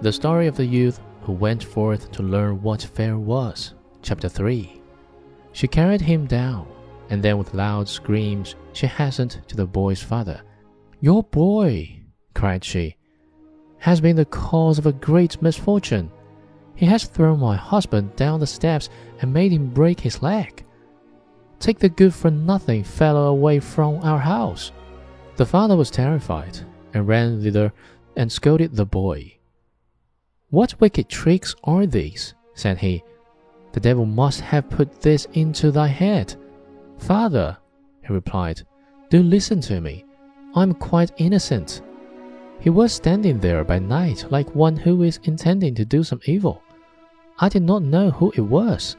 The story of the youth who went forth to learn what fear was. Chapter 3. She carried him down, and then with loud screams she hastened to the boy's father. Your boy, cried she, has been the cause of a great misfortune. He has thrown my husband down the steps and made him break his leg. Take the good for nothing fellow away from our house. The father was terrified and ran thither and scolded the boy. What wicked tricks are these? said he. The devil must have put this into thy head. Father, he replied, do listen to me. I am quite innocent. He was standing there by night like one who is intending to do some evil. I did not know who it was,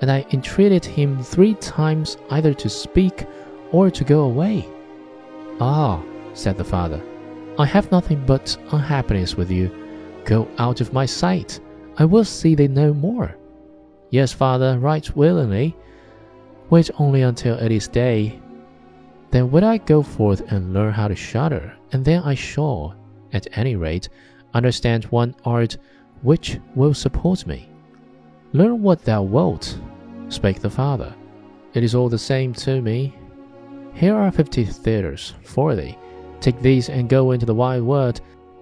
and I entreated him three times either to speak or to go away. Ah, said the father, I have nothing but unhappiness with you. Go out of my sight. I will see thee no more. Yes, father, right willingly. Wait only until it is day. Then will I go forth and learn how to shudder, and then I shall, at any rate, understand one art which will support me. Learn what thou wilt, spake the father. It is all the same to me. Here are fifty thalers for thee. Take these and go into the wide world,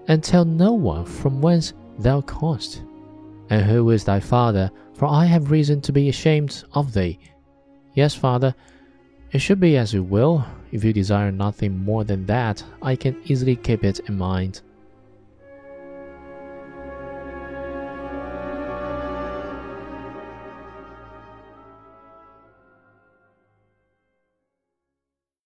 and tell no one from whence thou comest, and who is thy father, for I have reason to be ashamed of thee. Yes, father, it should be as you will. If you desire nothing more than that, I can easily keep it in mind.